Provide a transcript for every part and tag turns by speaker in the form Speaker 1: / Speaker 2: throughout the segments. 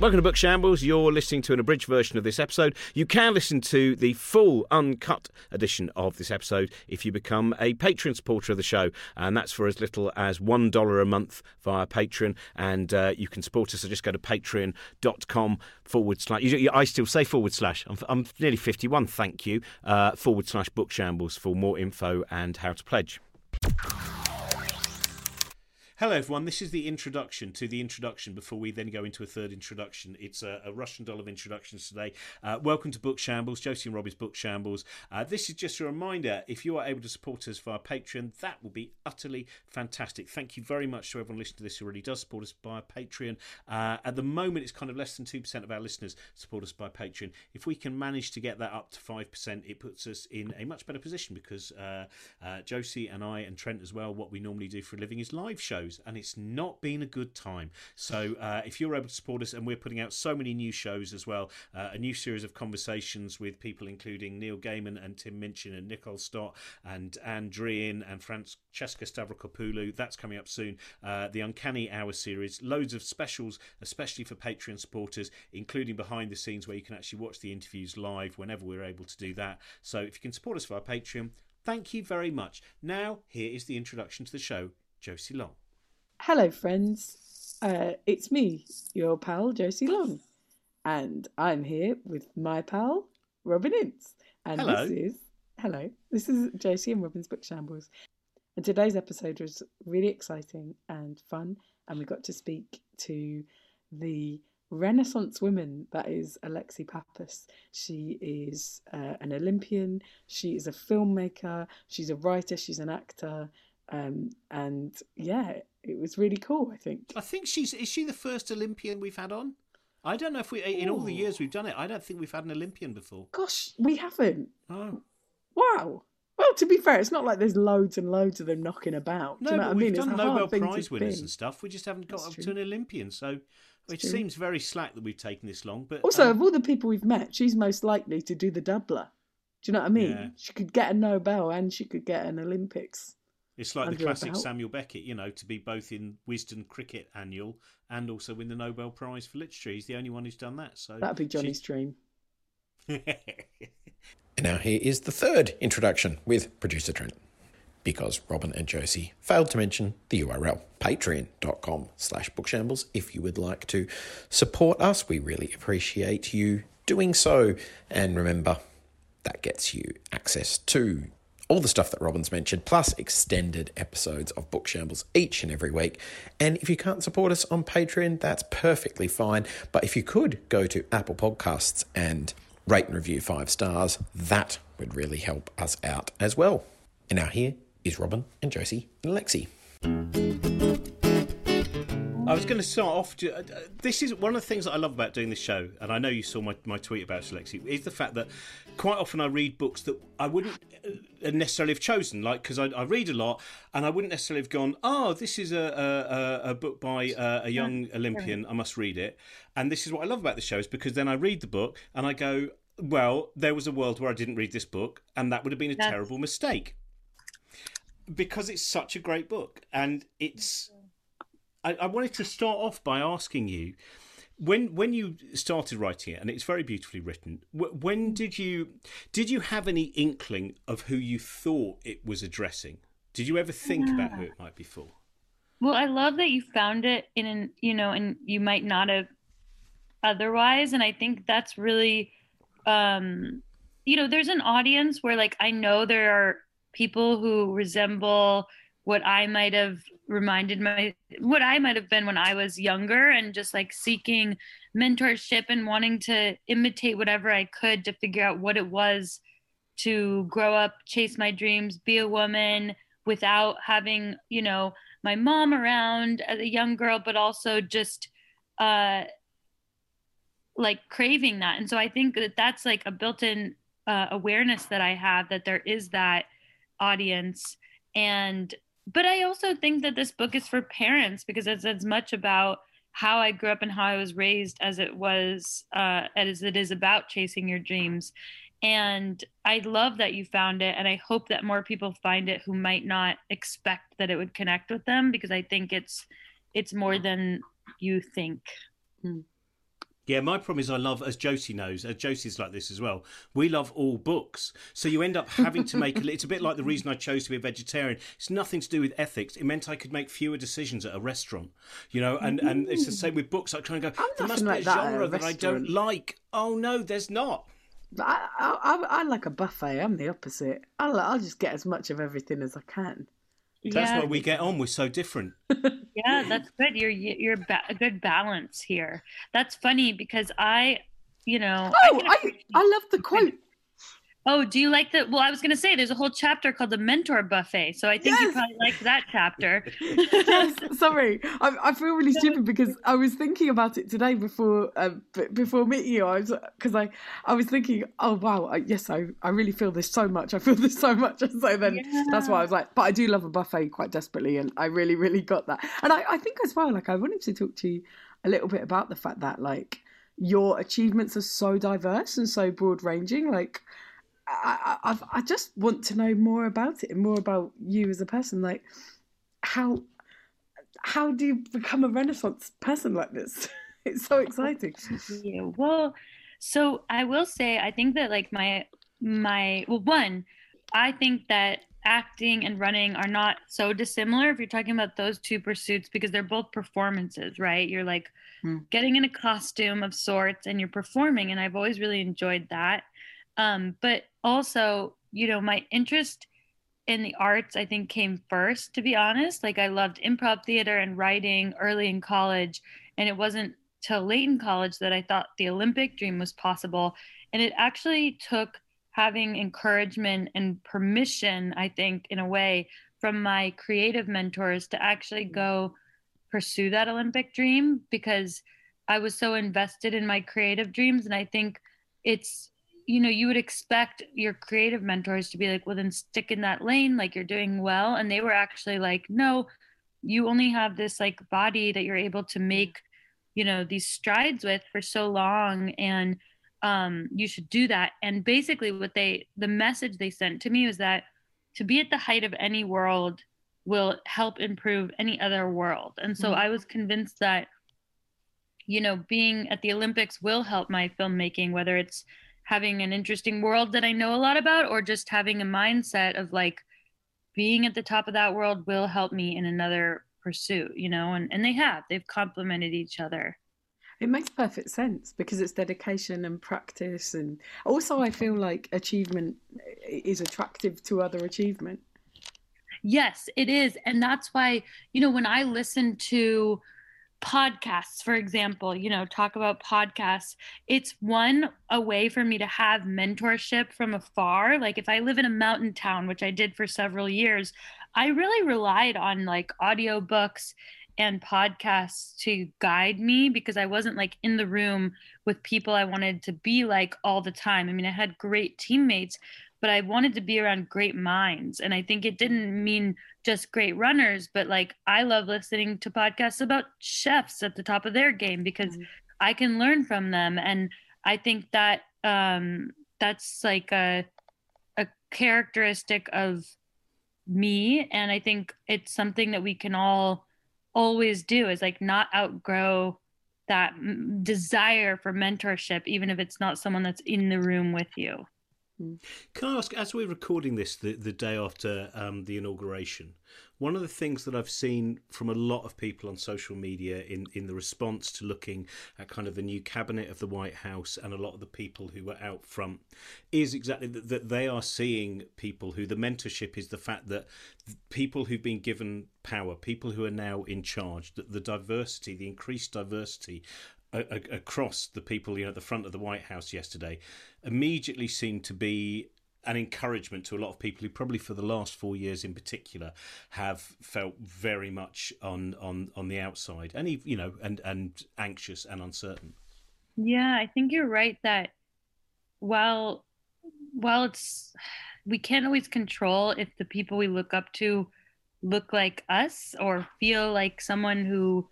Speaker 1: Welcome to Book Shambles. You're listening to an abridged version of this episode. You can listen to the full uncut edition of this episode if you become a Patreon supporter of the show, and that's for as little as $1 a month via Patreon. And uh, you can support us, so just go to patreon.com forward slash. I still say forward slash. I'm, I'm nearly 51, thank you. Uh, forward slash Book Shambles for more info and how to pledge. Hello, everyone. This is the introduction to the introduction before we then go into a third introduction. It's a, a Russian doll of introductions today. Uh, welcome to Book Shambles, Josie and Robbie's Book Shambles. Uh, this is just a reminder if you are able to support us via Patreon, that will be utterly fantastic. Thank you very much to everyone listening to this who already does support us via Patreon. Uh, at the moment, it's kind of less than 2% of our listeners support us by Patreon. If we can manage to get that up to 5%, it puts us in a much better position because uh, uh, Josie and I and Trent as well, what we normally do for a living is live shows shows, and it's not been a good time. So uh, if you're able to support us, and we're putting out so many new shows as well, uh, a new series of conversations with people including Neil Gaiman and Tim Minchin and Nicole Stott and Anne and Francesca Stavrakopoulou. That's coming up soon. Uh, the Uncanny Hour series, loads of specials, especially for Patreon supporters, including behind the scenes where you can actually watch the interviews live whenever we're able to do that. So if you can support us via Patreon, thank you very much. Now, here is the introduction to the show, Josie Long.
Speaker 2: Hello, friends. Uh, it's me, your pal Josie Long, and I'm here with my pal Robin Ince. And
Speaker 1: hello.
Speaker 2: this is hello. This is Josie and Robin's Book Shambles. And today's episode was really exciting and fun, and we got to speak to the Renaissance woman that is Alexi Pappas. She is uh, an Olympian. She is a filmmaker. She's a writer. She's an actor. Um, and yeah, it was really cool. I think.
Speaker 1: I think she's is she the first Olympian we've had on? I don't know if we in all the years we've done it. I don't think we've had an Olympian before.
Speaker 2: Gosh, we haven't.
Speaker 1: Oh,
Speaker 2: wow. Well, to be fair, it's not like there's loads and loads of them knocking about.
Speaker 1: no,
Speaker 2: Do you know
Speaker 1: but we've
Speaker 2: mean?
Speaker 1: Done Nobel Prize winners and stuff. We just haven't got
Speaker 2: That's
Speaker 1: up
Speaker 2: true.
Speaker 1: to an Olympian, so it
Speaker 2: true.
Speaker 1: seems very slack that we've taken this long. But
Speaker 2: Also,
Speaker 1: um,
Speaker 2: of all the people we've met, she's most likely to do the doubler. Do you know what I mean?
Speaker 1: Yeah.
Speaker 2: She could get a Nobel and she could get an Olympics.
Speaker 1: It's like the classic
Speaker 2: belt.
Speaker 1: Samuel Beckett, you know, to be both in Wisden Cricket Annual and also win the Nobel Prize for Literature. He's the only one who's done that. So
Speaker 2: That'd be Johnny's dream.
Speaker 3: And now here is the third introduction with producer Trent. Because Robin and Josie failed to mention the URL, patreon.com slash bookshambles. If you would like to support us, we really appreciate you doing so. And remember, that gets you access to all the stuff that Robin's mentioned, plus extended episodes of Book Shambles each and every week. And if you can't support us on Patreon, that's perfectly fine. But if you could go to Apple Podcasts and rate and review five stars, that would really help us out as well. And now here is Robin and Josie and Lexi.
Speaker 1: I was going to start off. uh, uh, This is one of the things that I love about doing this show, and I know you saw my, my tweet about it, Lexi, is the fact that quite often I read books that I wouldn't uh, necessarily have chosen, like because I, I read a lot, and I wouldn't necessarily have gone, "Oh, this is a a, a, a book by uh, a young Olympian. I must read it." And this is what I love about the show is because then I read the book and I go, "Well, there was a world where I didn't read this book, and that would have been a
Speaker 4: That's-
Speaker 1: terrible mistake." Because it's such a great book, and it's I, I wanted to start off by asking you when when you started writing it, and it's very beautifully written. When did you did you have any inkling of who you thought it was addressing? Did you ever think about who it might be for?
Speaker 4: Well, I love that you found it in an, you know, and you might not have otherwise. And I think that's really, um, you know, there's an audience where like I know there are people who resemble what I might have reminded my, what I might have been when I was younger and just like seeking mentorship and wanting to imitate whatever I could to figure out what it was to grow up, chase my dreams, be a woman without having, you know, my mom around as a young girl, but also just uh, like craving that. And so I think that that's like a built in uh, awareness that I have that there is that audience. And, but I also think that this book is for parents because it's as much about how I grew up and how I was raised as it was, uh, as it is about chasing your dreams. And I love that you found it. And I hope that more people find it who might not expect that it would connect with them because I think it's, it's more than you think.
Speaker 1: Yeah, my problem is I love, as Josie knows, as Josie's like this as well. We love all books, so you end up having to make. A, it's a bit like the reason I chose to be a vegetarian. It's nothing to do with ethics. It meant I could make fewer decisions at a restaurant, you know. And and it's the same with books. I try and go. There must be
Speaker 2: like
Speaker 1: a
Speaker 2: that at a
Speaker 1: genre that I don't like. Oh no, there's not.
Speaker 2: I, I, I, I like a buffet. I'm the opposite. I'll, I'll just get as much of everything as I can.
Speaker 1: That's
Speaker 4: yeah,
Speaker 1: why we get on. We're so different.
Speaker 4: yeah, that's good. You're you're ba- a good balance here. That's funny because I, you know,
Speaker 2: Oh,
Speaker 4: can
Speaker 2: I, I love the quote.
Speaker 4: Oh, do you like the? Well, I was going to say there's a whole chapter called the mentor buffet, so I think you probably like that chapter.
Speaker 2: yes, sorry, I, I feel really stupid because I was thinking about it today before uh, b- before meeting you. I was because I I was thinking, oh wow, I, yes, I I really feel this so much. I feel this so much, and so then that's why I was like, but I do love a buffet quite desperately, and I really really got that. And I I think as well, like I wanted to talk to you a little bit about the fact that like your achievements are so diverse and so broad ranging, like. I, I, I've- just want to know more about it and more about you as a person. Like, how how do you become a Renaissance person like this? It's so exciting.
Speaker 4: Yeah, well, so I will say I think that like my my well one, I think that acting and running are not so dissimilar if you're talking about those two pursuits because they're both performances, right? You're like
Speaker 2: Hmm.
Speaker 4: getting in a costume of sorts and you're performing and I've always really enjoyed that. Um but also, you know, my interest in the arts I think came first to be honest. Like I loved improv theater and writing early in college and it wasn't till late in college that I thought the Olympic dream was possible. And it actually took having encouragement and permission, I think, in a way, from my creative mentors to actually go pursue that Olympic dream because I was so invested in my creative dreams. And I think it's, you know, you would expect your creative mentors to be like, well, then stick in that lane, like you're doing well. And they were actually like, no, you only have this like body that you're able to make you know these strides with for so long and um you should do that and basically what they the message they sent to me was that to be at the height of any world will help improve any other world and so
Speaker 2: Mhm.
Speaker 4: i was convinced that you know being at the olympics will help my filmmaking whether it's having an interesting world that i know a lot about or just having a mindset of like being at the top of that world will help me in another pursuit you know and, and they have they've complemented each other
Speaker 2: It makes perfect sense because it's dedication and practice, and also I feel like achievement is attractive to other achievement.
Speaker 4: Yes, it is. And that's why, you know, when I listen to podcasts, for example, you know, talk about podcasts, it's one a way for me to have mentorship from afar. Like if I live in a mountain town, which I did for several years, I really relied on like audiobooks and podcasts to guide me because I wasn't like in the room with people I wanted to be like all the time. I mean, I had great teammates, but I wanted to be around great minds. And I think it didn't mean just great runners, but like I love listening to podcasts about chefs at the top of their game because
Speaker 2: Mhm.
Speaker 4: I can learn from them. And I think that um, that's like a, a characteristic of me. And I think it's something that we can all always do is like not outgrow that desire for mentorship, even if it's not someone that's in the room with you.
Speaker 1: Can I ask, as we're recording this the, the day after um, the inauguration, one of the things that I've seen from a lot of people on social media in, in the response to looking at kind of the new cabinet of the White House and a lot of the people who were out front is exactly that, that they are seeing people who the mentorship is the fact that people who've been given power, people who are now in charge, that the diversity, the increased diversity across the people you know at the front of the White House yesterday immediately seemed to be an encouragement to a lot of people who probably for the last four years in particular have felt very much on on on the outside and you know and and anxious and uncertain.
Speaker 4: Yeah, I think you're right that while while it's we can't always control if the people we look up to look like us or feel like someone who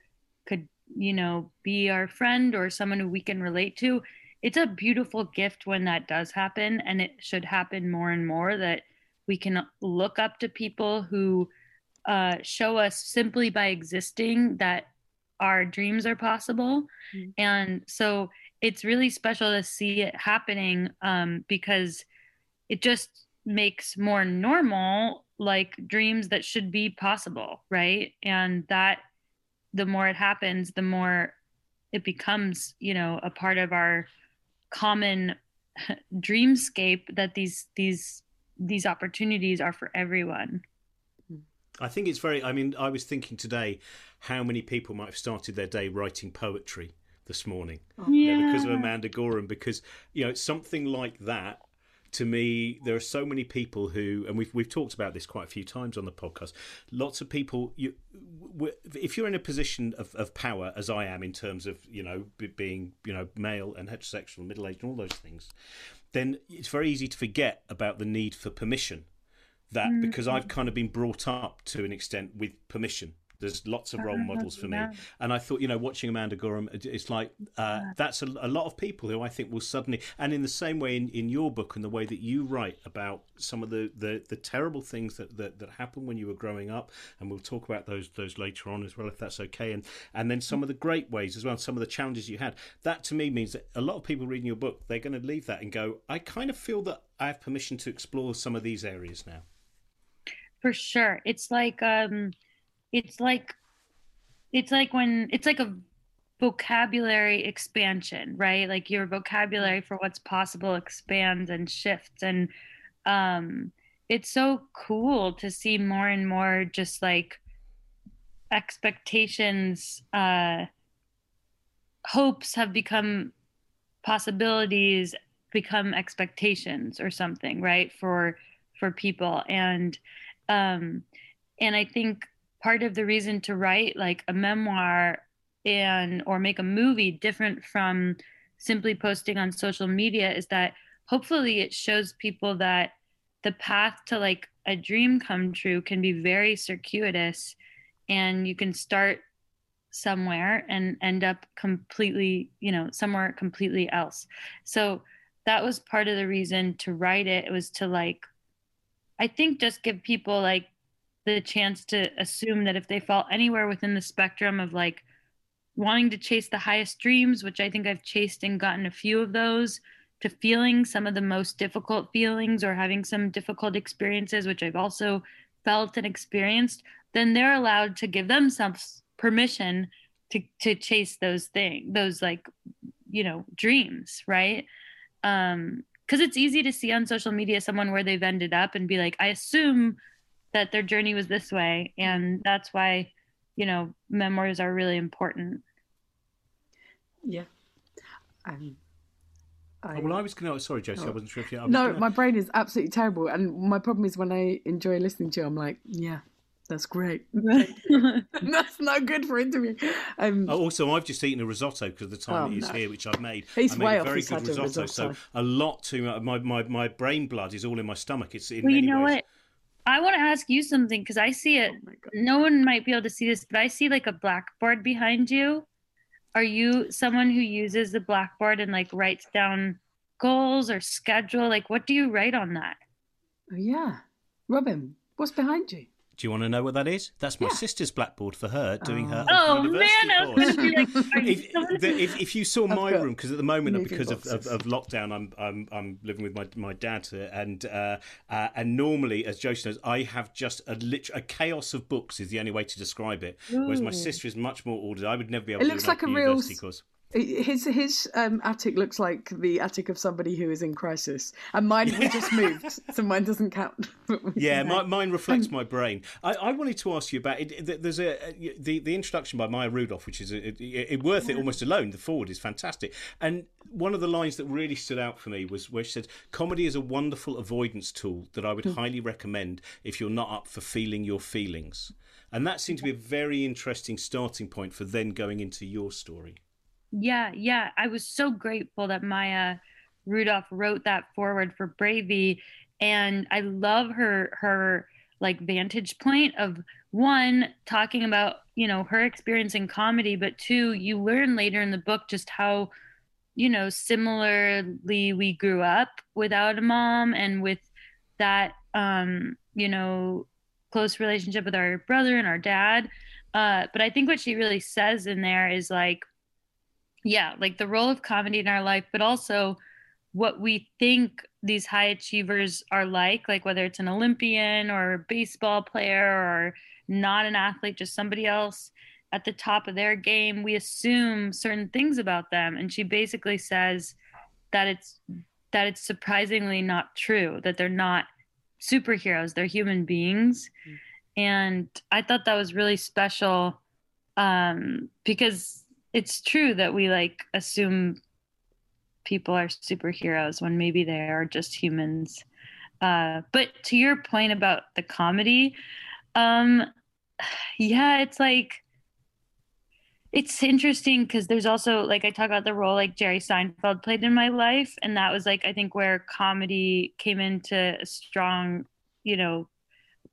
Speaker 4: could, you know, be our friend or someone who we can relate to. It's a beautiful gift when that does happen and it should happen more and more that we can look up to people who uh, show us simply by existing that our dreams are possible.
Speaker 2: Mm.
Speaker 4: And so it's really special to see it happening um, because it just makes more normal like dreams that should be possible right and that the more it happens the more it becomes you know a part of our common dreamscape that these these these opportunities are for everyone
Speaker 1: I think it's very. I mean, I was thinking today how many people might have started their day writing poetry this morning
Speaker 4: yeah. You know,
Speaker 1: because of Amanda Gorman. Because you know, something like that to me, there are so many people who, and we've we've talked about this quite a few times on the podcast. Lots of people, you, if you're in a position of, of power, as I am in terms of you know being you know male and heterosexual, middle aged, and all those things, then it's very easy to forget about the need for permission. That mm. because I've kind of been brought up to an extent with permission there's lots of role models for me, and I thought, you know, watching Amanda Gorman, it's like uh, that's a, a, lot of people who I think will suddenly, and in the same way in, in your book and the way that you write about some of the, the, the terrible things that, that that happened when you were growing up, and we'll talk about those those later on as well, if that's okay, and and then some of the great ways as well, some of the challenges you had. That to me means that a lot of people reading your book, they're going to leave that and go, I kind of feel that I have permission to explore some of these areas now.
Speaker 4: For sure, it's like um it's like it's like when it's like a vocabulary expansion right? Like your vocabulary for what's possible expands and shifts. And um it's so cool to see more and more just like expectations uh hopes have become possibilities become expectations or something right for for people. And um and i think part of the reason to write like a memoir and or make a movie different from simply posting on social media is that hopefully it shows people that the path to like a dream come true can be very circuitous and you can start somewhere and end up completely you know somewhere completely else. So that was part of the reason to write it it was to like i think just give people like the chance to assume that if they fall anywhere within the spectrum of like wanting to chase the highest dreams, which I think I've chased and gotten a few of those, to feeling some of the most difficult feelings or having some difficult experiences, which I've also felt and experienced, then they're allowed to give themselves permission to to chase those things, those like you know dreams, right? Um, because it's easy to see on social media someone where they've ended up and be like, I assume that their journey was this way and that's why you know memoirs are really important
Speaker 2: yeah um,
Speaker 1: I, oh, well, I was going to. Sorry, Josie, oh, I wasn't sure if you.
Speaker 2: No,
Speaker 1: gonna...
Speaker 2: my brain is absolutely terrible, and my problem is when I enjoy listening to you, I'm like, yeah, that's great. that's not good for interview. Um,
Speaker 1: oh, also, I've just eaten a risotto because the time
Speaker 2: oh,
Speaker 1: it is
Speaker 2: no.
Speaker 1: here, which I've made.
Speaker 2: He's
Speaker 1: I made
Speaker 2: way
Speaker 1: a very
Speaker 2: off
Speaker 1: good risotto,
Speaker 2: risotto,
Speaker 1: so a lot too much. My, my, my brain blood is all in my stomach. It's in
Speaker 4: well, you know
Speaker 1: ways...
Speaker 4: what? I want to ask you something because I see it. Oh no one might be able to see this, but I see like a blackboard behind you. Are you someone who uses the blackboard and like writes down goals or schedule? Like, what do you write on that?
Speaker 2: Oh, yeah. Robin, what's behind you?
Speaker 1: Do you want to know what that is? That's my yeah. sister's blackboard for her doing her
Speaker 4: oh,
Speaker 1: university
Speaker 4: man,
Speaker 1: course.
Speaker 4: Like,
Speaker 1: if, if, if, you saw my room, because at the moment, because of, of, of, lockdown, I'm, I'm I'm living with my my dad, and uh, uh, and normally, as Josie knows, I have just a lit- a chaos of books is the only way to describe it. Ooh. Whereas my sister is much more ordered. I would never be able.
Speaker 2: It
Speaker 1: to
Speaker 2: looks
Speaker 1: do
Speaker 2: like a
Speaker 1: real
Speaker 2: course. His his um, attic looks like the attic of somebody who is in crisis, and mine we just moved, so mine doesn't count.
Speaker 1: yeah, my, mine reflects my brain. I, I, wanted to ask you about it. There's a the the introduction by Maya Rudolph, which is a, it, worth it almost alone. The foreword is fantastic, and one of the lines that really stood out for me was where she said, "Comedy is a wonderful avoidance tool that I would mm. highly recommend if you're not up for feeling your feelings." And that seemed to be a very interesting starting point for then going into your story.
Speaker 4: Yeah, yeah. I was so grateful that Maya Rudolph wrote that foreword for Bravey. And I love her her like vantage point of one talking about, you know, her experience in comedy, but two, you learn later in the book just how, you know, similarly we grew up without a mom and with that um, you know, close relationship with our brother and our dad. Uh, but I think what she really says in there is like yeah, like the role of comedy in our life, but also what we think these high achievers are like, like whether it's an Olympian or a baseball player or not an athlete, just somebody else at the top of their game, we assume certain things about them. And she basically says that it's that it's surprisingly not true, that they're not superheroes, they're human beings. Mm-hmm. And I thought that was really special um, because it's true that we like assume people are superheroes when maybe they are just humans. Uh, but to your point about the comedy, um, yeah, it's like it's interesting because there's also like I talk about the role like Jerry Seinfeld played in my life, and that was like I think where comedy came into a strong, you know,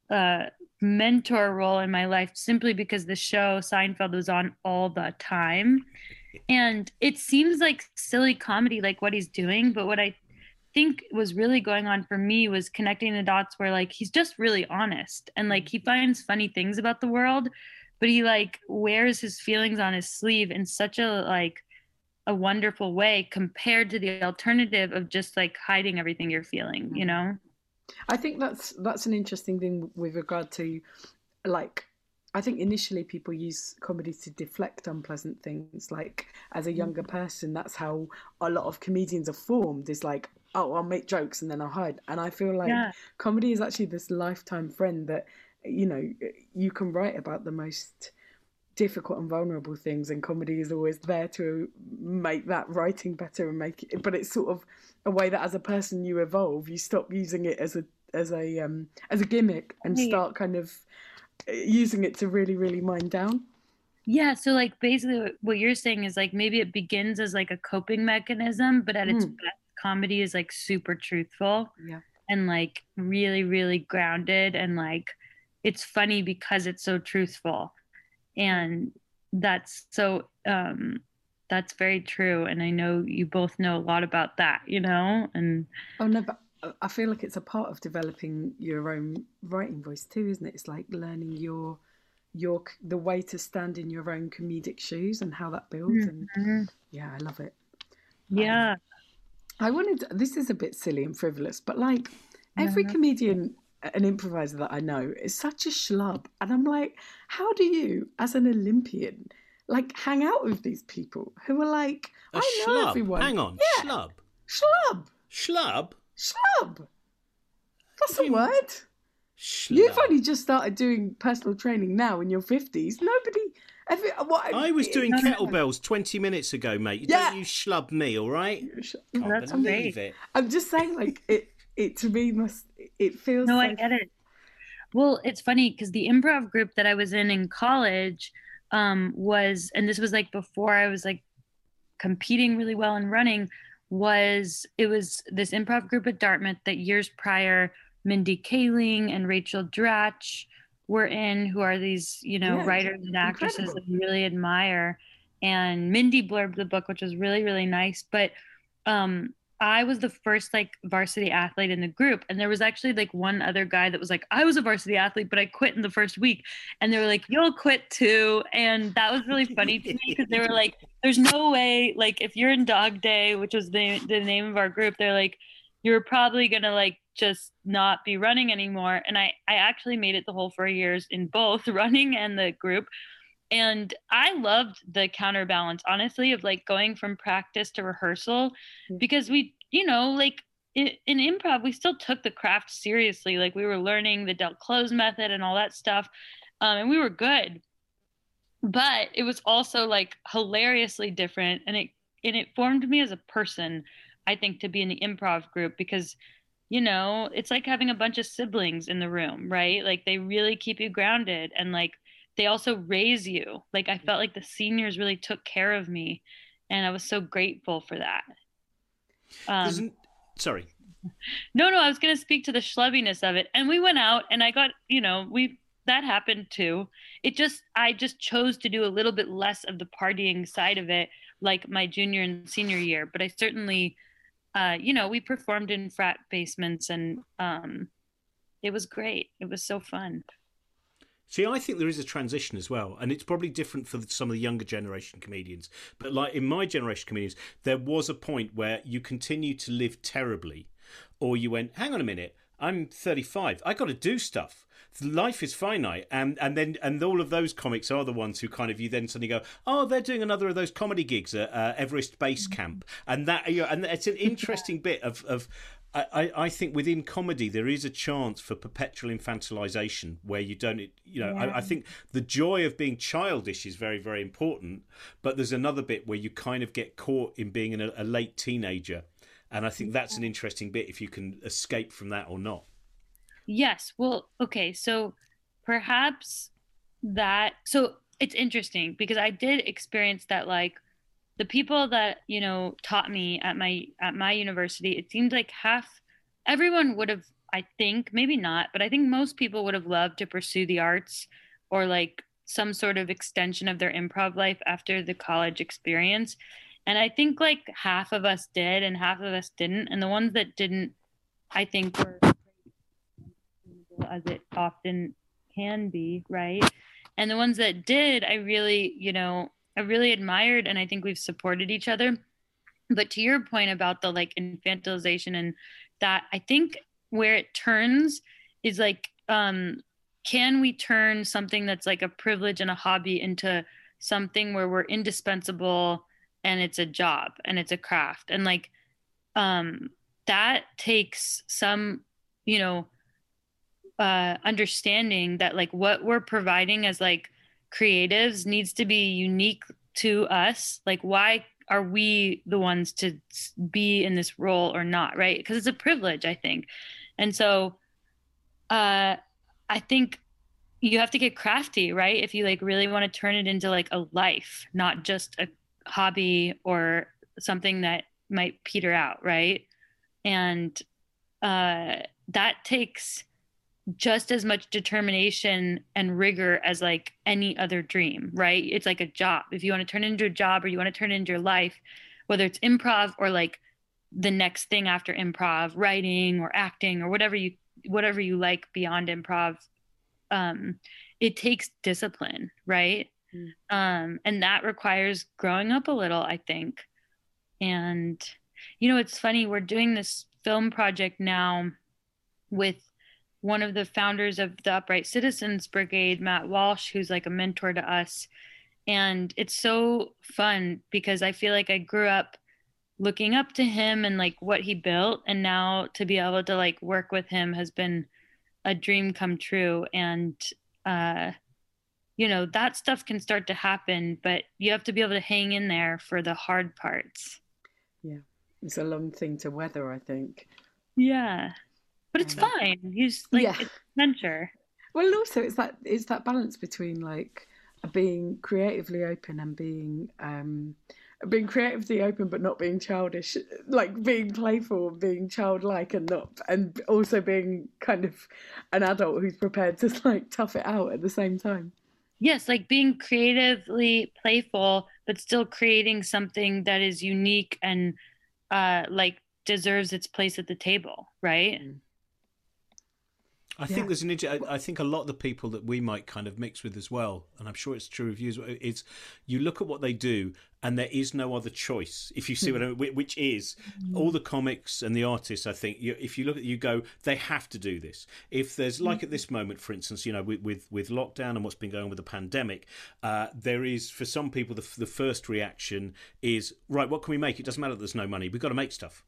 Speaker 4: uh, mentor role in my life simply because the show Seinfeld was on all the time. And it seems like silly comedy, like what he's doing. But what I think was really going on for me was connecting the dots where like he's just really honest and like he finds funny things about the world, but he like wears his feelings on his sleeve in such a like a wonderful way compared to the alternative of just like hiding everything you're feeling, you mm-hmm. know?
Speaker 2: I think that's that's an interesting thing with regard to like I think initially people use comedy to deflect unpleasant things. Like as a younger mm. person, that's how a lot of comedians are formed. Is like, oh, I'll make jokes and then I'll hide. And I feel like yeah. comedy is actually this lifetime friend that you know you can write about the most difficult and vulnerable things and comedy is always there to make that writing better and make it but it's sort of a way that as a person you evolve you stop using it as a as a um as a gimmick and start kind of uh, using it to really really mind down.
Speaker 4: Yeah so like basically what you're saying is like maybe it begins as like a coping mechanism but at its mm. best comedy is like super truthful
Speaker 2: yeah.
Speaker 4: and like really really grounded and like it's funny because it's so truthful and that's so um that's very true. And i know you both know a lot about that you know? And
Speaker 2: oh no but i feel like it's a part of developing your own writing voice too isn't it? It's like learning your your the way to stand in your own comedic shoes and how that builds mm-hmm. and yeah i love it.
Speaker 4: Yeah. Um,
Speaker 2: i wanted this is a bit silly and frivolous but like every comedian an improviser that I know is such a schlub. And I'm like, how do you, as an Olympian, like hang out with these people who are like,
Speaker 1: a I know schlub. everyone. Hang on, yeah. schlub.
Speaker 2: Schlub.
Speaker 1: Schlub?
Speaker 2: Schlub. That's a word. Schlub. You've only just started doing personal training now in your 50s. Nobody. Every, what,
Speaker 1: I was doing kettlebells 20 minutes ago, mate. Yeah. Don't you schlub me, all right?
Speaker 4: That's believe it.
Speaker 2: I'm just saying, like, it, it to me must it feels
Speaker 4: no
Speaker 2: like...
Speaker 4: i get it. Well it's funny because the improv group that i was in in college um was and this was like before i was like competing really well and running was it was this improv group at dartmouth that years prior mindy kaling and rachel dratch were in who are these you know yeah, writers and actresses incredible. that you really admire. And mindy blurbed the book which was really really nice. But um I was the first like varsity athlete in the group. And there was actually like one other guy that was like, I was a varsity athlete, but I quit in the first week. And they were like, You'll quit too. And that was really funny to me because they were like, There's no way, like, if you're in Dog Day, which was the, the name of our group, they're like, You're probably gonna like just not be running anymore. And I, I actually made it the whole four years in both running and the group and i loved the counterbalance honestly of like going from practice to rehearsal mm. because we you know like in, in, improv we still took the craft seriously. Like we were learning the Del Close method and all that stuff um, and we were good. But it was also like hilariously different and it and it formed me as a person i think to be in the improv group because you know it's like having a bunch of siblings in the room right? Like they really keep you grounded and like they also raise you. Like I felt like the seniors really took care of me, and I was so grateful for that.
Speaker 1: Um, sorry.
Speaker 4: No, no, I was going to speak to the schlubbiness of it, and we went out, and I got, you know, we that happened too. It just I just chose to do a little bit less of the partying side of it, like my junior and senior year. But I certainly, uh, you know, we performed in frat basements, and um, it was great. It was so fun.
Speaker 1: See, I think there is a transition as well, and it's probably different for some of the younger generation comedians. But like in my generation comedians, there was a point where you continued to live terribly, or you went, "Hang on a minute, I'm 35, I got to do stuff." Life is finite, and and then and all of those comics are the ones who kind of you then suddenly go, oh, they're doing another of those comedy gigs at uh, Everest Base Camp, and that you know, and it's an interesting bit of of I, I think within comedy there is a chance for perpetual infantilization where you don't you know yeah. I, I, think the joy of being childish is very very important but there's another bit where you kind of get caught in being a, a late teenager and I think that's an interesting bit if you can escape from that or not
Speaker 4: yes well okay so perhaps that so it's interesting because I did experience that like the people that you know taught me at my at my university it seemed like half everyone would have i think maybe not but i think most people would have loved to pursue the arts or like some sort of extension of their improv life after the college experience. And i think like half of us did and half of us didn't. And the ones that didn't i think were as it often can be right? And the ones that did i really you know I really admired and I think we've supported each other. But to your point about the like infantilization and that, I think where it turns is like, um, can we turn something that's like a privilege and a hobby into something where we're indispensable and it's a job and it's a craft and like um that takes some you know uh understanding that like what we're providing as like creatives needs to be unique to us. Like why are we the ones to be in this role or not right? Because it's a privilege i think. And so uh i think you have to get crafty right? If you like really want to turn it into like a life not just a hobby or something that might peter out right? And uh that takes just as much determination and rigor as like any other dream, right? It's like a job. If you want to turn it into a job or you want to turn it into your life, whether it's improv or like the next thing after improv, writing or acting or whatever you whatever you like beyond improv, um, it takes discipline, right? Mm. Um, and that requires growing up a little, I think. And you know, it's funny, we're doing this film project now with one of the founders of the Upright Citizens Brigade, Matt Walsh, who's like a mentor to us. And it's so fun because I feel like I grew up looking up to him and like what he built. And now to be able to like work with him has been a dream come true. And, uh, you know, that stuff can start to happen, but you have to be able to hang in there for the hard parts.
Speaker 2: Yeah. It's a long thing to weather, I think.
Speaker 4: Yeah but it's fine. He's like yeah. adventure.
Speaker 2: Well, also it's that it's that balance between like being creatively open and being um being creatively open but not being childish like being playful being childlike and not and also being kind of an adult who's prepared to like tough it out at the same time
Speaker 4: yes like being creatively playful but still creating something that is unique and uh like deserves its place at the table right mm.
Speaker 1: I yeah. think there's an. I think a lot of the people that we might kind of mix with as well, and I'm sure it's true of you as well. It's you look at what they do, and there is no other choice. If you see what I mean, which is all the comics and the artists. I think you, if you look at you go, they have to do this. If there's like at this moment, for instance, you know, with with, with lockdown and what's been going on with the pandemic, uh, there is for some people the the first reaction is right. What can we make? It doesn't matter. that There's no money. We've got to make stuff.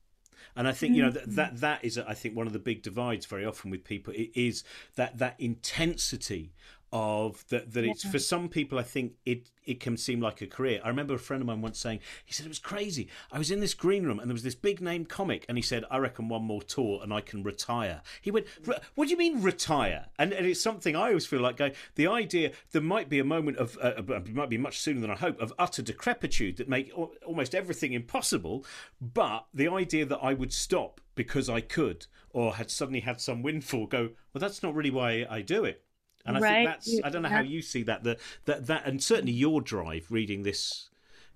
Speaker 1: And I think you know that that, that is I think one of the big divides very often with people. It is that that intensity of that that it's for some people I think it it can seem like a career. I remember a friend of mine once saying he said it was crazy. I was in this green room and there was this big name comic and he said I reckon one more tour and I can retire. He went what do you mean retire? And, and it's something I always feel like going the idea there might be a moment of uh, uh it might be much sooner than I hope of utter decrepitude that make almost everything impossible, but the idea that I would stop because I could or had suddenly had some windfall go well that's not really why I do it and I right. think that's I don't know how you see that the that that and certainly your drive reading this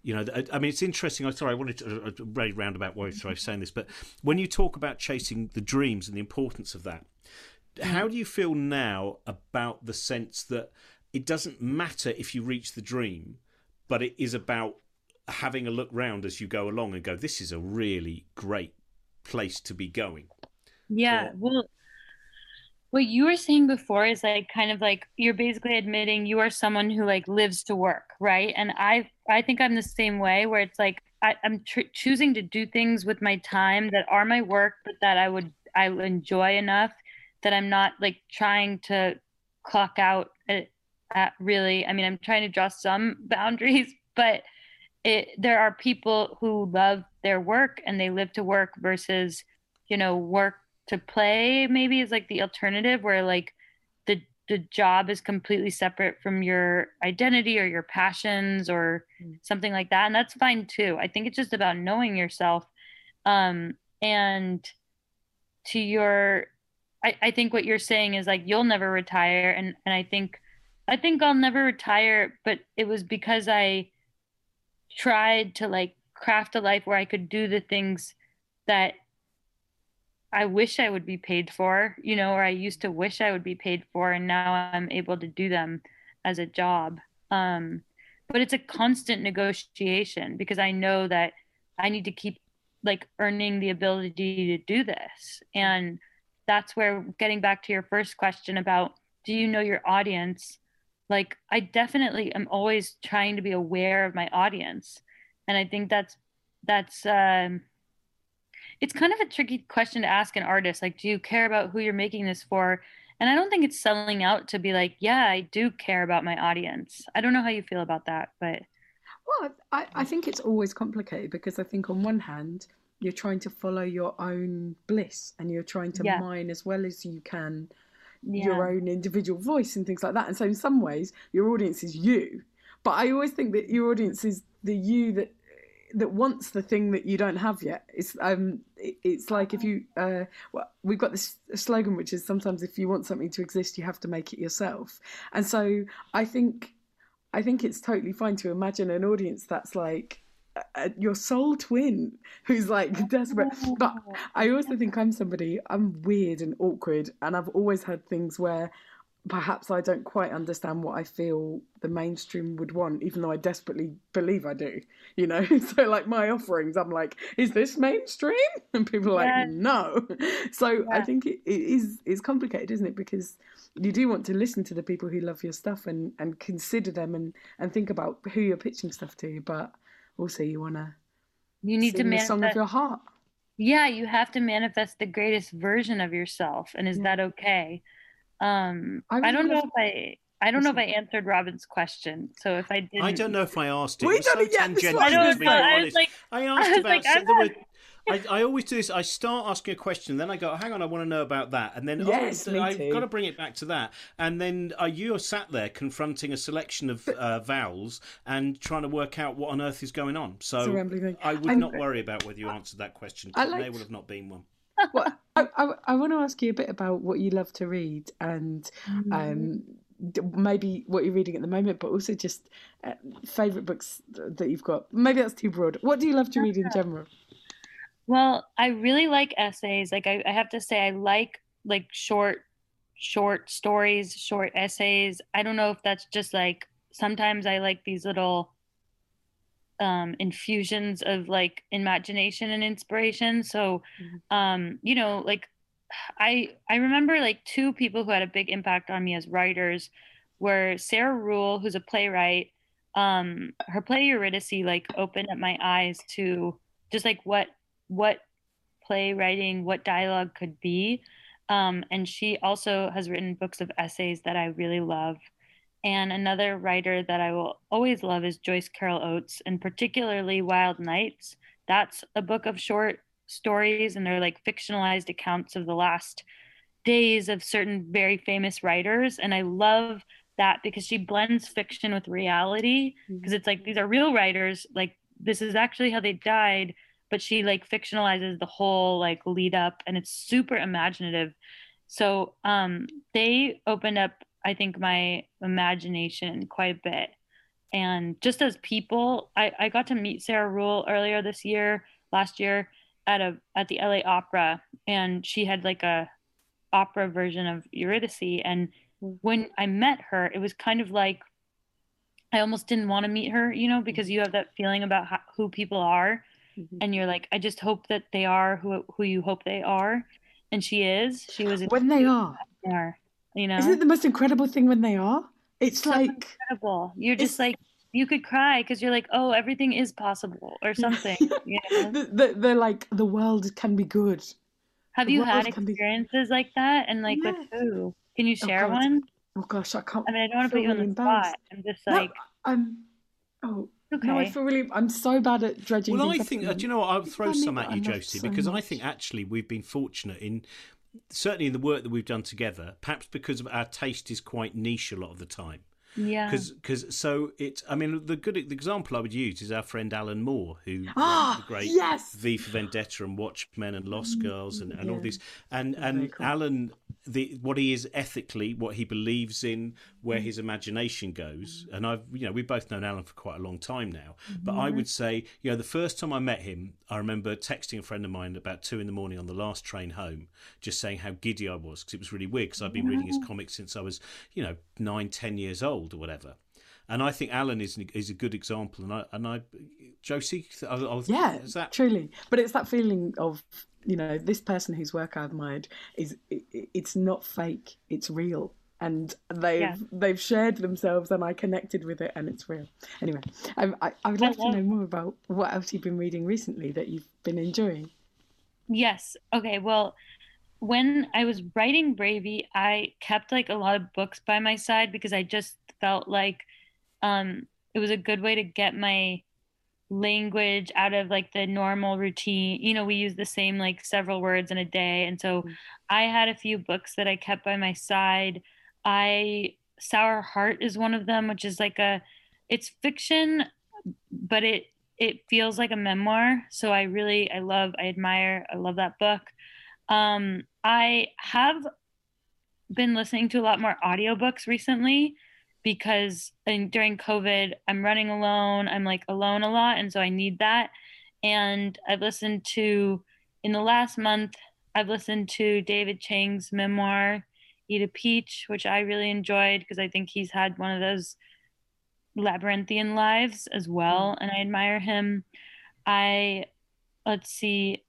Speaker 1: you know i mean it's interesting i'm sorry i wanted to a very roundabout way of saying this but when you talk about chasing the dreams and the importance of that how do you feel now about the sense that it doesn't matter if you reach the dream, but it is about having a look round as you go along and go, this is a really great place to be going.
Speaker 4: Yeah. Well, what you were saying before is like kind of like you're basically admitting you are someone who like lives to work, right? And I I think I'm the same way where it's like I, am tr- choosing to do things with my time that are my work, but that I would I enjoy enough that I'm not like trying to clock out at, at really. I mean, I'm trying to draw some boundaries, but it, there are people who love their work and they live to work versus, you know, work to play maybe is like the alternative where like the the job is completely separate from your identity or your passions or mm. something like that and that's fine too i think it's just about knowing yourself um and to your I, I think what you're saying is like you'll never retire and and i think i think i'll never retire but it was because i tried to like craft a life where i could do the things that i wish i would be paid for you know or i used to wish i would be paid for and now i'm able to do them as a job. Um but it's a constant negotiation because i know that i need to keep like earning the ability to do this. And that's where getting back to your first question about do you know your audience? Like i definitely am always trying to be aware of my audience. And i think that's that's um it's kind of a tricky question to ask an artist like do you care about who you're making this for and i don't think it's selling out to be like yeah i do care about my audience i don't know how you feel about that but
Speaker 2: well i, I think it's always complicated because i think on one hand you're trying to follow your own bliss and you're trying to yeah. mine as well as you can yeah. your own individual voice and things like that. And so in some ways your audience is you. But I always think that your audience is the you that that wants the thing that you don't have yet. It's um it's like if you uh well, we've got this slogan which is sometimes if you want something to exist you have to make it yourself. And so I think I think it's totally fine to imagine an audience that's like your soul twin who's like desperate. But I also think I'm somebody, I'm weird and awkward, and I've always had things where perhaps I don't quite understand what I feel the mainstream would want, even though I desperately believe I do. You know, so like my offerings, I'm like, is this mainstream? And people are yeah. like, no. So yeah. I think it, it is it's complicated, isn't it? Because you do want to listen to the people who love your stuff and and consider them and and think about who you're pitching stuff to, but also you want to
Speaker 4: you need to manifest
Speaker 2: the song of your heart
Speaker 4: yeah you have to manifest the greatest version of yourself and is yeah. that okay um i, I don't know if i I don't know if I answered Robin's question. So if I didn't,
Speaker 1: I don't know if I asked it. We it was so tangential. I, don't know, I, was like, I asked I about. Like, so there were I, I always do this. I start asking a question, then I go, "Hang on, I want to know about that," and then
Speaker 2: yes,
Speaker 1: oh, I've got to bring it back to that. And then uh, you are sat there confronting a selection of uh, vowels and trying to work out what on earth is going on. So I would I'm, not worry about whether you answered that question. Like, there would have not been one.
Speaker 2: Well, I, I, I, want to ask you a bit about what you love to read and mm-hmm. um, maybe what you're reading at the moment, but also just uh, favorite books that you've got. Maybe that's too broad. What do you love to read in general?
Speaker 4: Well, I really like essays. Like I, I have to say I like like short short stories, short essays. I don't know if that's just like sometimes I like these little um, infusions of like imagination and inspiration. So, mm-hmm. um, you know, like I I remember like two people who had a big impact on me as writers were Sarah Ruhl, who's a playwright. Um, her play Eurydice like opened up my eyes to just like what what playwriting, what dialogue could be. Um, and she also has written books of essays that I really love. And another writer that I will always love is Joyce Carol Oates, and particularly Wild Nights. That's a book of short stories, and they're like fictionalized accounts of the last days of certain very famous writers. And I love that because she blends fiction with reality because mm-hmm. it's like these are real writers, like this is actually how they died, but she like fictionalizes the whole like lead up and it's super imaginative so um they opened up i think my imagination quite a bit and just as people i i got to meet sarah Ruhl earlier this year last year at a at the la opera and she had like a opera version of Eurydice. And
Speaker 2: Mm.
Speaker 4: when I met her, it was kind of like I almost didn't want to meet her, you know, because you have that feeling about how, who people are,
Speaker 2: Mhm.
Speaker 4: and you're like, I just hope that they are who who you hope they are, and she is. She was
Speaker 2: When they are.
Speaker 4: are, you know,
Speaker 2: Isn't it the most incredible thing when they are? It's
Speaker 4: So
Speaker 2: like
Speaker 4: incredible. You're just like you could cry because you're like, oh, everything is possible or something. you know?
Speaker 2: the, the, they're like the world can be good.
Speaker 4: Have
Speaker 2: The
Speaker 4: you had
Speaker 2: world can be-
Speaker 4: experiences like that? And like with who? Can you
Speaker 2: Oh,
Speaker 4: share
Speaker 2: God.
Speaker 4: one?
Speaker 2: Oh gosh, I can't.
Speaker 4: I mean, I don't want to put
Speaker 2: feel
Speaker 4: you on
Speaker 2: really
Speaker 4: the spot.
Speaker 2: embarrassed.
Speaker 4: I'm just
Speaker 2: No,
Speaker 4: like,
Speaker 2: I'm. Oh
Speaker 4: okay.
Speaker 2: no, I feel really. I'm so bad at dredging.
Speaker 1: Well, I think,
Speaker 2: at
Speaker 1: uh, do you know what? I'll throw some at you, Josie,
Speaker 2: so
Speaker 1: because I think actually we've been fortunate in certainly in the work that we've done together, perhaps because of our taste is quite niche a lot of the time.
Speaker 4: yeah.
Speaker 1: Because so it's, I mean, the good the example I would use is our friend Alan Moore, who
Speaker 2: Ah,
Speaker 1: the great
Speaker 2: yes!
Speaker 1: V for Vendetta and Watchmen and Lost Girls and, and all these. And
Speaker 2: They're
Speaker 1: and
Speaker 2: cool.
Speaker 1: Alan, the what he is ethically, what he believes in, where
Speaker 2: Mm.
Speaker 1: his imagination goes. And I've, you know, we've both known Alan for quite a long time now. But
Speaker 2: Mm-hmm.
Speaker 1: I would say, you know, the first time I met him, I remember texting a friend of mine about two in the morning on the last train home, just saying how giddy I was because it was really weird because I've been reading his comics since I was, you know, nine, ten years old or whatever. And I think Alan is is a good example. And I and I, Josie, I, I,
Speaker 2: Yeah,
Speaker 1: that
Speaker 2: truly. But it's that feeling of you know this person whose work I admired is it, it's not fake. It's real. And they've
Speaker 4: Yeah.
Speaker 2: they've shared themselves, and I connected with it, and it's real. Anyway, I, I, I would love to know more about what else you've been reading recently that you've been enjoying.
Speaker 4: Yes. Okay. Well, when I was writing Bravey, I kept like a lot of books by my side because I just felt like um, it was a good way to get my language out of like the normal routine. You know, we use the same like several words in a day. And so
Speaker 2: Mm.
Speaker 4: I had a few books that I kept by my side. I Sour Heart is one of them, which is like a it's fiction, but it it feels like a memoir. So I really I love I admire I love that book. Um I have been listening to a lot more audiobooks recently because in, during COVID, I'm running alone. I'm like alone a lot. And so I need that. And I've listened to, in the last month, I've listened to David Chang's memoir, Eat a Peach, which I really enjoyed because I think he's had one of those labyrinthian lives as well. And I admire him. I, let's see,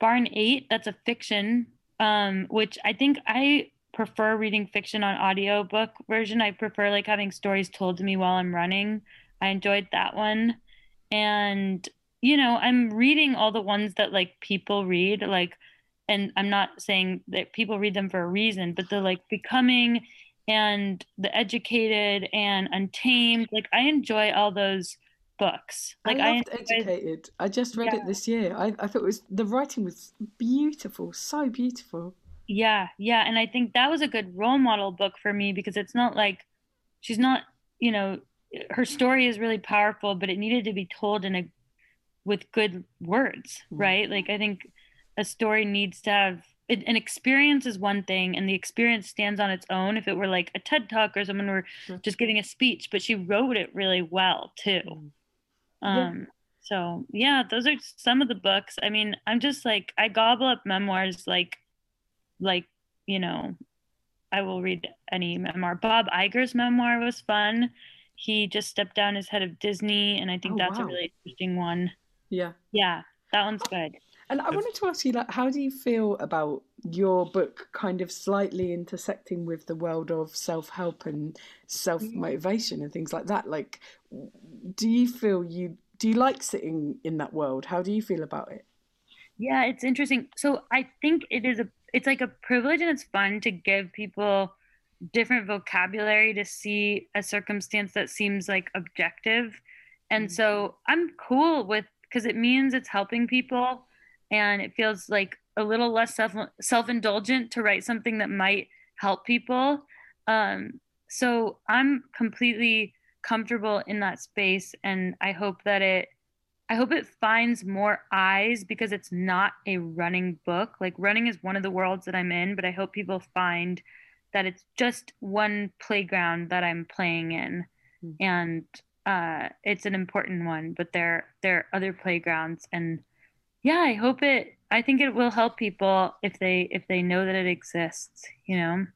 Speaker 4: Barn 8, that's a fiction, um, which I think I prefer reading fiction on audiobook version. I prefer like having stories told to me while I'm running. I enjoyed that one. And you know, I'm reading all the ones that like people read like and I'm not saying that people read them for a reason, but the like becoming and the educated and untamed, like I enjoy all those books. Like
Speaker 2: I
Speaker 4: I,
Speaker 2: loved
Speaker 4: enjoy-
Speaker 2: Educated. I just read
Speaker 4: Yeah.
Speaker 2: it this year. I, I thought it was the writing was beautiful, so beautiful.
Speaker 4: Yeah, yeah. And I think that was a good role model book for me because it's not like she's not, you know, her story is really powerful, but it needed to be told in a with good words,
Speaker 2: Mm.
Speaker 4: right? Like I think a story needs to have it, an experience is one thing and the experience stands on its own if it were like a TED talk or someone were
Speaker 2: Sure.
Speaker 4: just giving a speech, but she wrote it really well too.
Speaker 2: Mm. Yeah.
Speaker 4: Um, so yeah, those are some of the books. I mean, I'm just like I gobble up memoirs like like, you know, I will read any memoir. Bob Iger's memoir was fun. He just stepped down as head of Disney, and I think
Speaker 2: Oh,
Speaker 4: that's a really interesting one.
Speaker 2: Yeah.
Speaker 4: Yeah, that one's good.
Speaker 2: And I wanted to ask you, like, how do you feel about your book kind of slightly intersecting with the world of self help and self motivation and things like that? Like, do you feel you do you like sitting in that world? How do you feel about it?
Speaker 4: Yeah, it's interesting. So I think it is a it's like a privilege and it's fun to give people different vocabulary to see a circumstance that seems like objective. And mm. so I'm cool with because it means it's helping people and it feels like a little less self self-indulgent to write something that might help people. Um, so I'm completely comfortable in that space and I hope that it I hope it finds more eyes because it's not a running book. Like running is one of the worlds that I'm in, but I hope people find that it's just one playground that I'm playing in.
Speaker 2: Mm.
Speaker 4: And uh, it's an important one, but there there are other playgrounds and yeah, I hope it I think it will help people if they if they know that it exists. You know.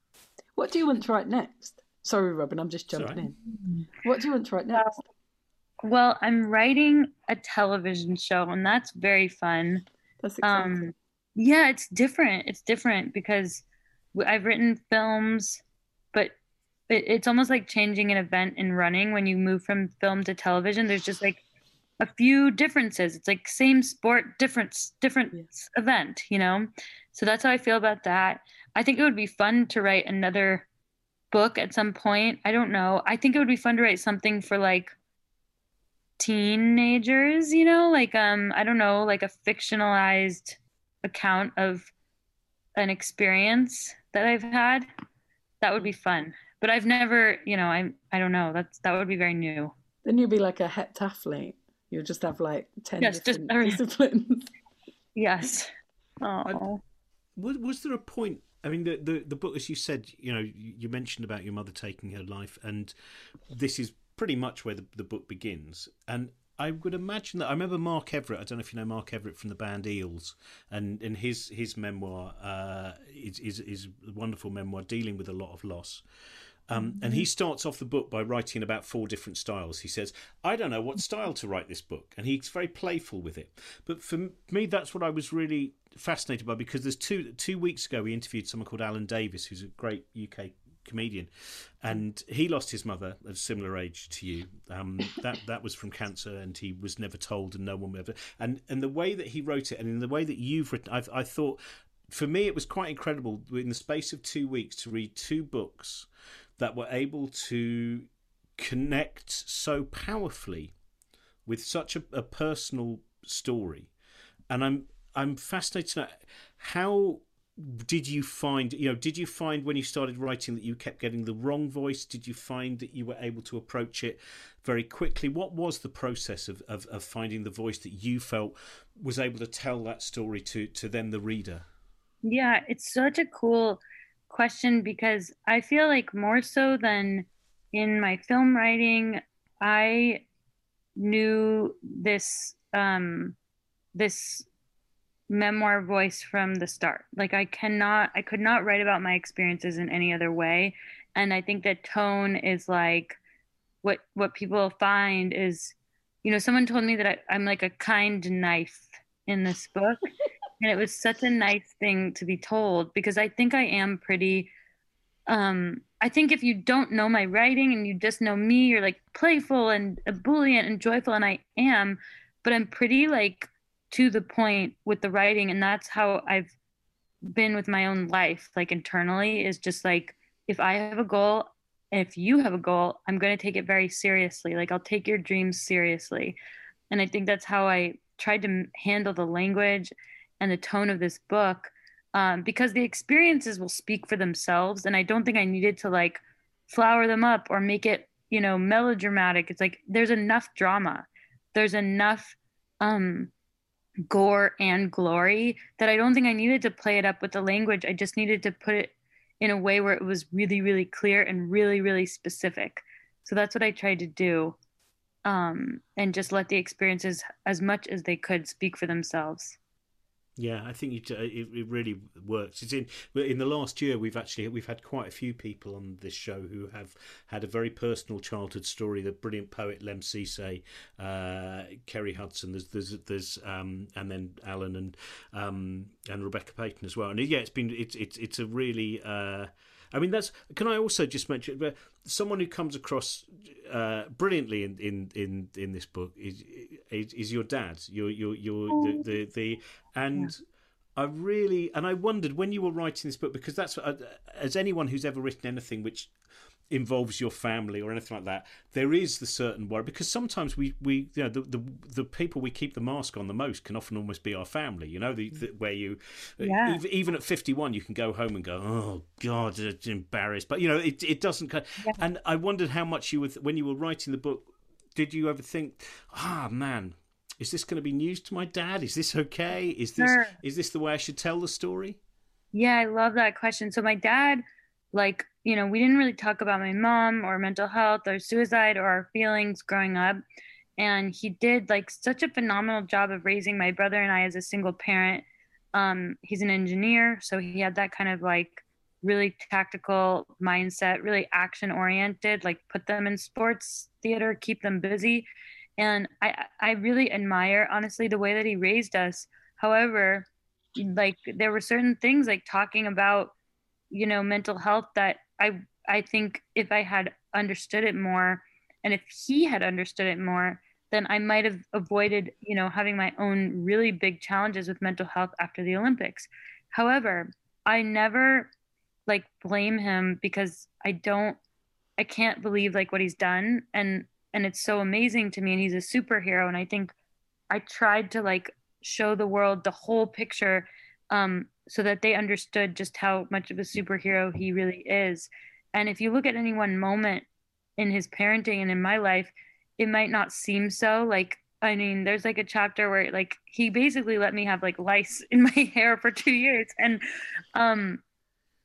Speaker 2: What do you want to write next? Sorry, Robin, I'm just jumping
Speaker 1: Sorry.
Speaker 2: in. What do you want to write next?
Speaker 4: Well, I'm writing a television show, and that's very fun.
Speaker 2: That's exciting.
Speaker 4: Um, yeah, it's different. It's different because I've written films, but it, it's almost like changing an event in running when you move from film to television. There's just like a few differences. It's like same sport, different different
Speaker 2: Yeah.
Speaker 4: s- event, you know. So that's how I feel about that. I think it would be fun to write another book at some point. I don't know. I think it would be fun to write something for like teenagers, you know, like um I don't know, like a fictionalized account of an experience that I've had. That would be fun. But I've never, you know, I I don't know. That's that would be very new.
Speaker 2: Then you'll be like a heptathlete. You'll just have like 10
Speaker 4: Yes, just-
Speaker 2: disciplines.
Speaker 4: Yes. Oh.
Speaker 1: Was, was there a point? I mean, the, the the book, as you said, you know, you you mentioned about your mother taking her life, and this is pretty much where the, the book begins. And I would imagine that I remember Mark Everett. I don't know if you know Mark Everett from the band Eels, and and his his memoir uh, is, is is a wonderful memoir dealing with a lot of loss. Um, and he starts off the book by writing about four different styles. He says, I don't know what style to write this book. And he's very playful with it. But for me, that's what I was really fascinated by because there's two two weeks ago we interviewed someone called Alan Davies, who's a great UK comedian, and he lost his mother at a similar age to you. Um, that that was from cancer, and he was never told, and no one ever. And and the way that he wrote it, and in the way that you've written, I, I thought for me it was quite incredible in the space of two weeks to read two books that were able to connect so powerfully with such a, a personal story. And i'm i'm fascinated how did you find you know did you find when you started writing that you kept getting the wrong voice? Did you find that you were able to approach it very quickly? What was the process of, of, of finding the voice that you felt was able to tell that story to to then the reader?
Speaker 4: Yeah, it's such a cool question because I feel like more so than in my film writing, I knew this um this memoir voice from the start. Like I cannot I could not write about my experiences in any other way. And I think that tone is like what what people find is you know, someone told me that I, I'm like a kind knife in this book. and it was such a nice thing to be told because I think I am pretty um I think if you don't know my writing and you just know me, you're like playful and ebullient and joyful and I am, but I'm pretty like to the point with the writing and that's how I've been with my own life like internally is just like if I have a goal if you have a goal I'm going to take it very seriously. Like I'll take your dreams seriously. And I think that's how I tried to handle the language and the tone of this book um, because the experiences will speak for themselves and I don't think I needed to like flower them up or make it you know melodramatic it's like there's enough drama there's enough um gore and glory that I don't think I needed to play it up with the language. I just needed to put it in a way where it was really, really clear and really, really specific. So that's what I tried to do. Um, and just let the experiences, as much as they could, speak for themselves.
Speaker 1: Yeah, I think it, it really works. It's in in the last year we've actually we've had quite a few people on this show who have had a very personal childhood story. The brilliant poet Lemn Sissay, uh, Kerry Hudson. There's there's there's um, and then Alan and um, and Rebecca Payton as well. And yeah, it's been it's it's it's a really. Uh, I mean, that's. Can I also just mention uh, someone who comes across uh, brilliantly in, in, in, in this book is, is is your dad. Your your your the, the the and. I really and I wondered when you were writing this book because that's uh, as anyone who's ever written anything which involves your family or anything like that there is the certain worry because sometimes we we you know the the, the people we keep the mask on the most can often almost be our family you know the, the where you
Speaker 4: Yeah.
Speaker 1: even, at 51 you can go home and go oh god it's embarrassed but you know it it doesn't kind and I wondered how much you were when you were writing the book did you ever think ah man is this going to be news to my dad is this okay is this
Speaker 4: Sure.
Speaker 1: is this the way I should tell the story
Speaker 4: Yeah, I love that question. So my dad, like, you know, we didn't really talk about my mom or mental health or suicide or our feelings growing up. And he did like such a phenomenal job of raising my brother and I as a single parent. Um, he's an engineer, so he had that kind of like really tactical mindset, really action oriented, like put them in sports theater, keep them busy. And I, I really admire, honestly, the way that he raised us. However, like there were certain things like talking about, you know, mental health that I, I think if I had understood it more and if he had understood it more, then I might have avoided, you know, having my own really big challenges with mental health after the Olympics. However, I never like blame him because I don't I can't believe like what he's done and and it's so amazing to me and he's a superhero and I think I tried to like show the world the whole picture um so that they understood just how much of a superhero he really is. And if you look at any one moment in his parenting and in my life, it might not seem so like I mean, there's like a chapter where like he basically let me have like lice in my hair for two years, and um,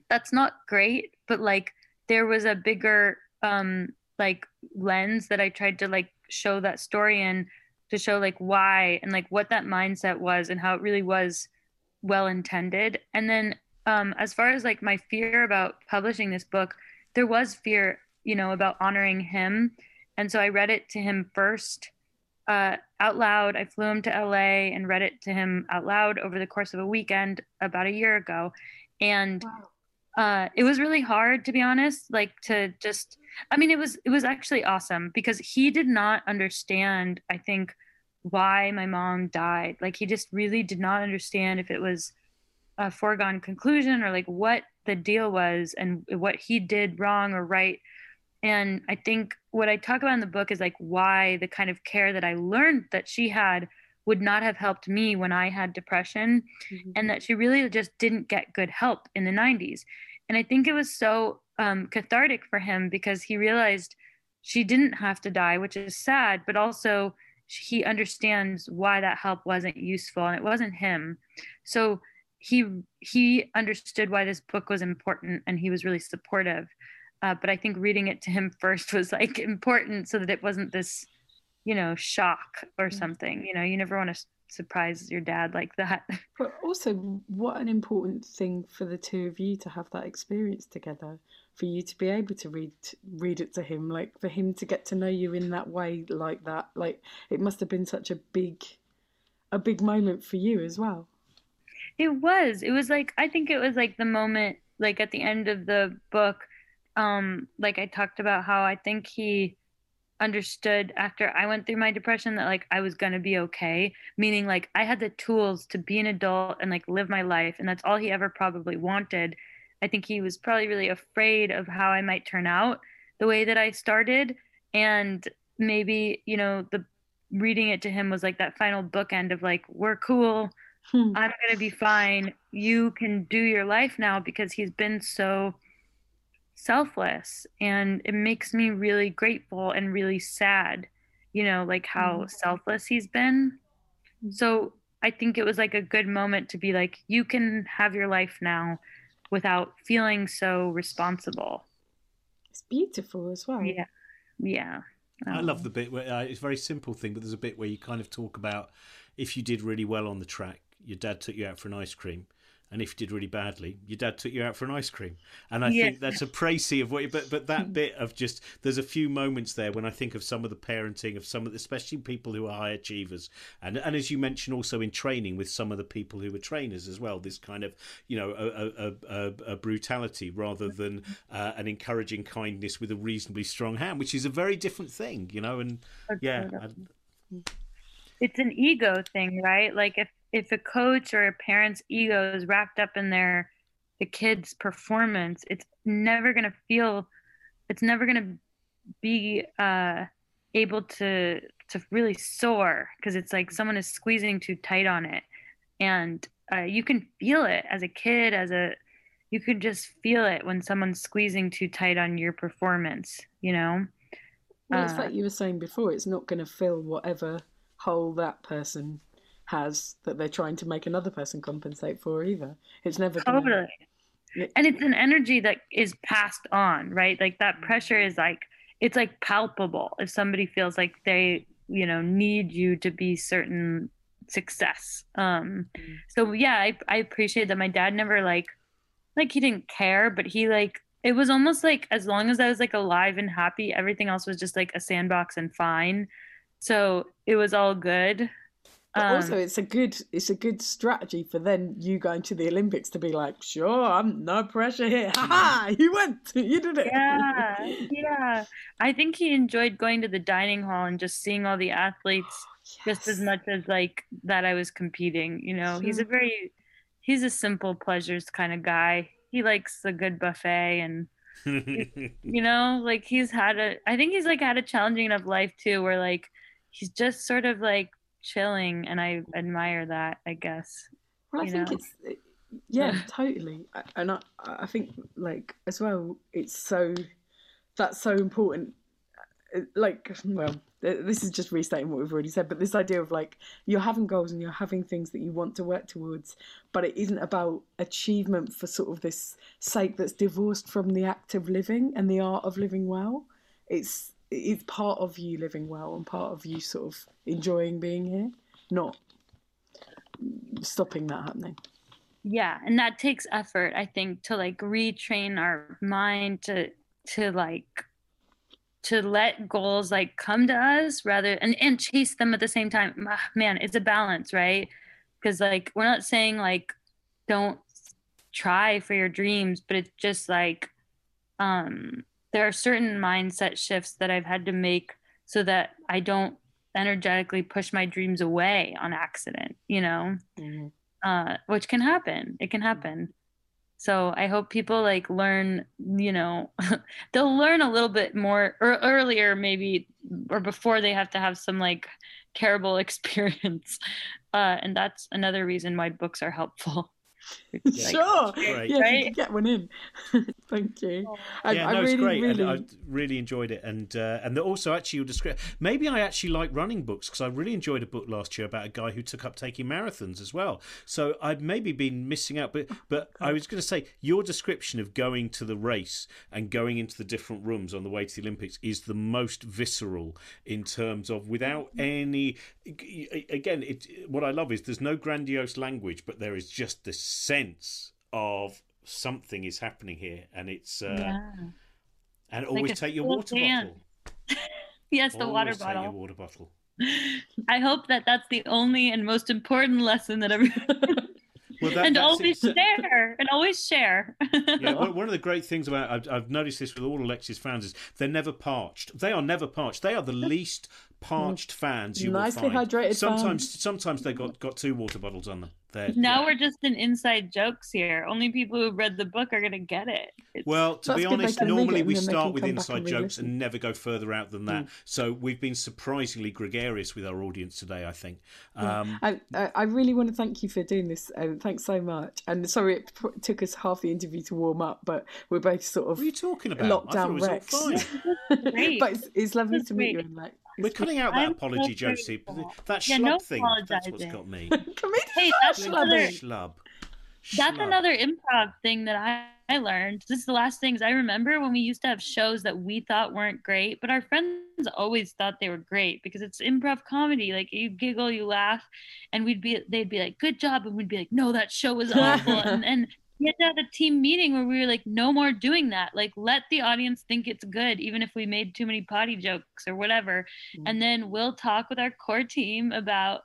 Speaker 4: that's not great. But like, there was a bigger um like lens that I tried to like show that story in to show like why and like what that mindset was and how it really was well intended. And then um, as far as like my fear about publishing this book, there was fear, you know, about honoring him and so I read it to him first uh, out loud. I flew him to LA and read it to him out loud over the course of a weekend about a year ago. And wow. uh, it was really hard, to be honest, like to just, I mean, it was, it was actually awesome because he did not understand, I think, why my mom died. Like he just really did not understand if it was a foregone conclusion or like what the deal was and what he did wrong or right and I think what I talk about in the book is like why the kind of care that I learned that she had would not have helped me when I had depression mm-hmm. and that she really just didn't get good help in the 90s. And I think it was so um, cathartic for him because he realized she didn't have to die, which is sad, but also he understands why that help wasn't useful and it wasn't him. So he he understood why this book was important and he was really supportive. Uh, but I think reading it to him first was like important so that it wasn't this, you know, shock or mm. something. You know, you never want to surprise your dad like that.
Speaker 2: But also, what an important thing for the two of you to have that experience together, for you to be able to read read it to him, like for him to get to know you in that way, like that. Like it must have been such a big, a big moment for you as well.
Speaker 4: It was. It was like I think it was like the moment, like at the end of the book um like I talked about how I think he understood after I went through my depression that like I was going to be okay, meaning like I had the tools to be an adult and like live my life and that's all he ever probably wanted. I think he was probably really afraid of how I might turn out the way that I started and maybe, you know, the reading it to him was like that final bookend of like we're cool. Hmm. I'm going to be fine. You can do your life now because he's been so selfless and it makes me really grateful and really sad you know like how mm-hmm. selfless he's been so i think it was like a good moment to be like you can have your life now without feeling so responsible.
Speaker 2: It's beautiful as well.
Speaker 4: Yeah. Yeah.
Speaker 1: Um, i love the bit where uh, it's a very simple thing but there's a bit where you kind of talk about if you did really well on the track your dad took you out for an ice cream and if you did really badly, your dad took you out for an ice cream. And I yeah. think that's a précis of what. You, but but that bit of just there's a few moments there when I think of some of the parenting of some of the, especially people who are high achievers, and and as you mentioned also in training with some of the people who were trainers as well. This kind of you know a, a, a, a brutality rather than uh, an encouraging kindness with a reasonably strong hand, which is a very different thing, you know. And yeah. I,
Speaker 4: it's an ego thing, right? Like if if a coach or a parent's ego is wrapped up in their the kid's performance, it's never gonna feel, it's never gonna be uh, able to to really soar because it's like someone is squeezing too tight on it, and uh, you can feel it as a kid, as a you can just feel it when someone's squeezing too tight on your performance, you know.
Speaker 2: Well, it's uh, like you were saying before, it's not going to fill whatever hole that person has that they're trying to make another person compensate for either. It's never
Speaker 4: totally. And it's an energy that is passed on, right? Like that pressure is like it's like palpable. If somebody feels like they, you know, need you to be certain success. Um, so yeah, I I appreciate that my dad never like like he didn't care, but he like it was almost like as long as I was like alive and happy, everything else was just like a sandbox and fine. So it was all good.
Speaker 2: But
Speaker 4: Um,
Speaker 2: also, it's a good it's a good strategy for then you going to the Olympics to be like, sure, I'm no pressure here. Ha ha! You went, you did it.
Speaker 4: yeah, yeah. I think he enjoyed going to the dining hall and just seeing all the athletes just as much as like that I was competing. You know, he's a very he's a simple pleasures kind of guy. He likes a good buffet and you know, like he's had a I think he's like had a challenging enough life too where like he's just sort of like chilling and I admire that, I guess.
Speaker 2: Well, I think
Speaker 4: know?
Speaker 2: it's yeah, totally, and I I think like as well, it's so that's so important. Uh, Like, well, this is just restating what we've already said, but this idea of like you're having goals and you're having things that you want to work towards, but it isn't about achievement for sort of this sake that's divorced from the act of living and the art of living well. It's it's part of you living well and part of you sort of enjoying being here, not stopping that happening.
Speaker 4: yeah and that takes effort i think to like retrain our mind to to like to let goals like come to us rather and and chase them at the same time Ah, man it's a balance right because like we're not saying like don't try for your dreams but it's just like um there are certain mindset shifts that i've had to make so that i don't energetically push my dreams away on accident you know uh, which can happen. It can happen. So I hope people like learn, you know, they'll learn a little bit more or earlier maybe or before they have to have some like terrible experience. Uh, and that's another reason why books are helpful. It's like-
Speaker 2: sure.
Speaker 1: great.
Speaker 2: Yeah, if you
Speaker 4: Right?
Speaker 2: get one in. Thank you. I,
Speaker 1: yeah,
Speaker 2: I
Speaker 1: no, it's great,
Speaker 2: really.
Speaker 1: and I really enjoyed it. And uh, and the- also, actually, your description. Maybe I actually like running books because I really enjoyed a book last year about a guy who took up taking marathons as well. So I've maybe been missing out, but but I was going to say your description of going to the race and going into the different rooms on the way to the Olympics is the most visceral in terms of without any. Again, it what I love is there's no grandiose language, but there is just this sense of something is happening here, and it's. Uh,
Speaker 4: yeah.
Speaker 1: and
Speaker 4: like
Speaker 1: always
Speaker 4: a
Speaker 1: take your water
Speaker 4: can.
Speaker 1: bottle.
Speaker 4: Yes, the water
Speaker 1: take your water bottle.
Speaker 4: I hope that that's the only and most important lesson that everyone.
Speaker 1: Well, that,
Speaker 4: and always
Speaker 1: it.
Speaker 4: share and always share.
Speaker 1: Yeah, one one of the great things about I've, I've noticed this with all Alexi's fans is they're never parched. They are never parched. They are the least parched fans you
Speaker 2: Nicely
Speaker 1: will find.
Speaker 2: hydrated
Speaker 1: Sometimes,
Speaker 2: fans.
Speaker 1: sometimes they got got two water bottles on them. They're,
Speaker 4: now
Speaker 1: yeah.
Speaker 4: we're just in inside jokes here. Only people who've read the book are gonna get it. It's-
Speaker 1: Well, to
Speaker 2: That's
Speaker 1: be honest, normally we
Speaker 2: and then they
Speaker 1: start with inside
Speaker 2: and
Speaker 1: jokes and never go further out than that. So we've been surprisingly gregarious with our audience today, I think. Um,
Speaker 2: I, I I really want to thank you for doing this. Um, thanks so much. And sorry it p- took us half the interview to warm up, but we're both sort of
Speaker 1: what are you talking about? I thought it
Speaker 2: lockdown
Speaker 1: was
Speaker 2: wrecks.
Speaker 1: fine.
Speaker 2: But it's, it's lovely
Speaker 4: That's
Speaker 2: to meet you. And like,
Speaker 1: We're cutting out that
Speaker 4: I'm so
Speaker 1: apology, Josie.
Speaker 4: grateful.
Speaker 1: That
Speaker 4: Yeah,
Speaker 1: schlub
Speaker 4: no
Speaker 1: thing. That's what's got me.
Speaker 4: Hey, that's another
Speaker 1: Schlub.
Speaker 4: that's
Speaker 1: Schlub.
Speaker 4: another improv thing that I, I learned. This is the last things I remember when we used to have shows that we thought weren't great, but our friends always thought they were great because it's improv comedy. Like you giggle, you laugh, and we'd be they'd be like, "Good job," and we'd be like, "No, that show was awful." and, and we had to have a team meeting where we were like, "No more doing that. Like, let the audience think it's good, even if we made too many potty jokes or whatever."
Speaker 2: Mm.
Speaker 4: And then we'll talk with our core team about.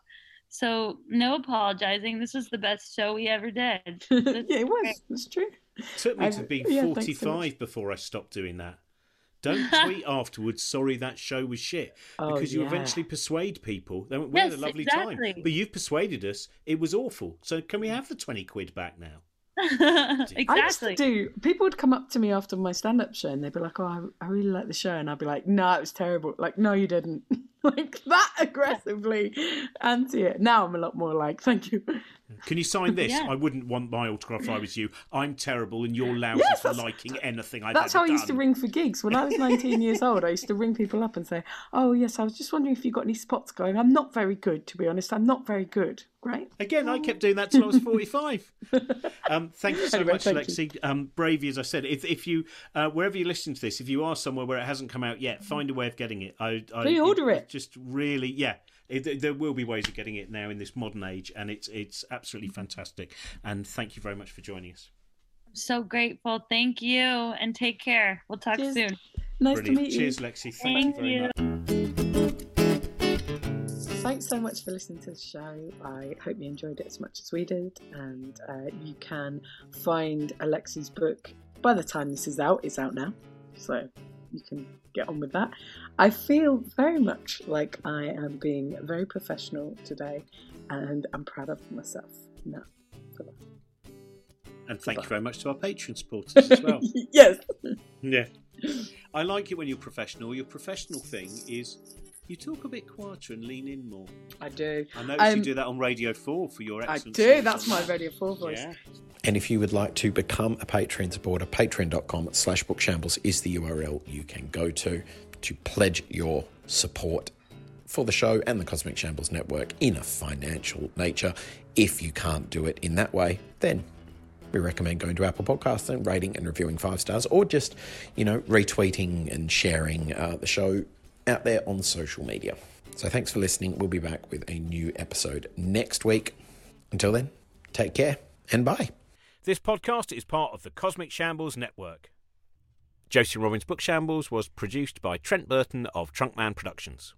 Speaker 4: So no apologizing. This was the best show we ever did.
Speaker 2: yeah, it was. It's true.
Speaker 1: took me
Speaker 2: I-
Speaker 1: to be
Speaker 2: yeah, thanks so
Speaker 1: 45 before I stopped doing that. Don't tweet afterwards, sorry that show was shit.
Speaker 2: Oh,
Speaker 1: Because you
Speaker 2: yeah.
Speaker 1: eventually persuade people. They went, we had a
Speaker 4: Yes,
Speaker 1: lovely
Speaker 4: exactly.
Speaker 1: time. But you've persuaded us it was awful. So can we have the 20 quid back now?
Speaker 2: I used to do. People would come up to me after my stand-up show, and they'd be like, "Oh, I, I really like the show," and I'd be like, "No, it was terrible." Like, "No, you didn't." like that aggressively anti it. Now I'm a lot more like, "Thank you."
Speaker 1: Can you sign this?
Speaker 4: Yeah.
Speaker 1: I wouldn't want my autograph if I was you. I'm terrible and you're lousy
Speaker 2: Yes,
Speaker 1: for liking anything I've
Speaker 2: That's how
Speaker 1: ever
Speaker 2: I used to ring for gigs when I was 19 years old. I used to ring people up and say, "Oh yes, I was just wondering if you got any spots going. I'm not very good, to be honest. I'm not very good." Right?
Speaker 1: Again, I kept doing that till I was 45. um, thank you so
Speaker 2: Anyway,
Speaker 1: much, Lexi. Um, bravey, as I said. If, if you, uh, wherever you listen to this, if you are somewhere where it hasn't come out yet, find a way of getting it. I, I
Speaker 2: Pre-order it.
Speaker 1: Just really, yeah. it, there will be ways of getting it now in this modern age, and it's it's absolutely fantastic. And thank you very much for joining us.
Speaker 4: So grateful. Thank you, and take care. We'll talk
Speaker 2: Cheers.
Speaker 4: soon.
Speaker 2: Nice
Speaker 1: Brilliant.
Speaker 2: to meet you. Cheers.
Speaker 1: Lexi. Thank,
Speaker 4: Thank
Speaker 1: you very
Speaker 4: you.
Speaker 1: much.
Speaker 2: Thanks so much for listening to the show. I hope you enjoyed it as much as we did. And uh, you can find Alexi's book by the time this is out. It's out now. So you can get on with that. I feel very much like I am being very professional today. And I'm proud of myself now for that.
Speaker 1: And thank you very much to our Patreon supporters as well.
Speaker 2: yes.
Speaker 1: yeah. I like it when you're professional. Your professional thing is you talk a bit quieter and lean in more.
Speaker 2: I do.
Speaker 1: I notice
Speaker 2: Um,
Speaker 1: you do that on Radio 4 for your
Speaker 2: I do. That's my. Radio 4 voice.
Speaker 1: Yeah.
Speaker 3: And if you would like to become a Patreon supporter, patreon.com slash bookshambles is the URL you can go to to pledge your support for the show and the Cosmic Shambles Network in a financial nature. If you can't do it in that way, then we recommend going to Apple Podcasts and rating and reviewing five stars, or just, you know, retweeting and sharing uh, the show out there on social media. So thanks for listening. We'll be back with a new episode next week. Until then, take care and bye.
Speaker 1: This podcast is part of the Cosmic Shambles Network. Josie Robbins Book Shambles was produced by Trent Burton of Trunkman Productions.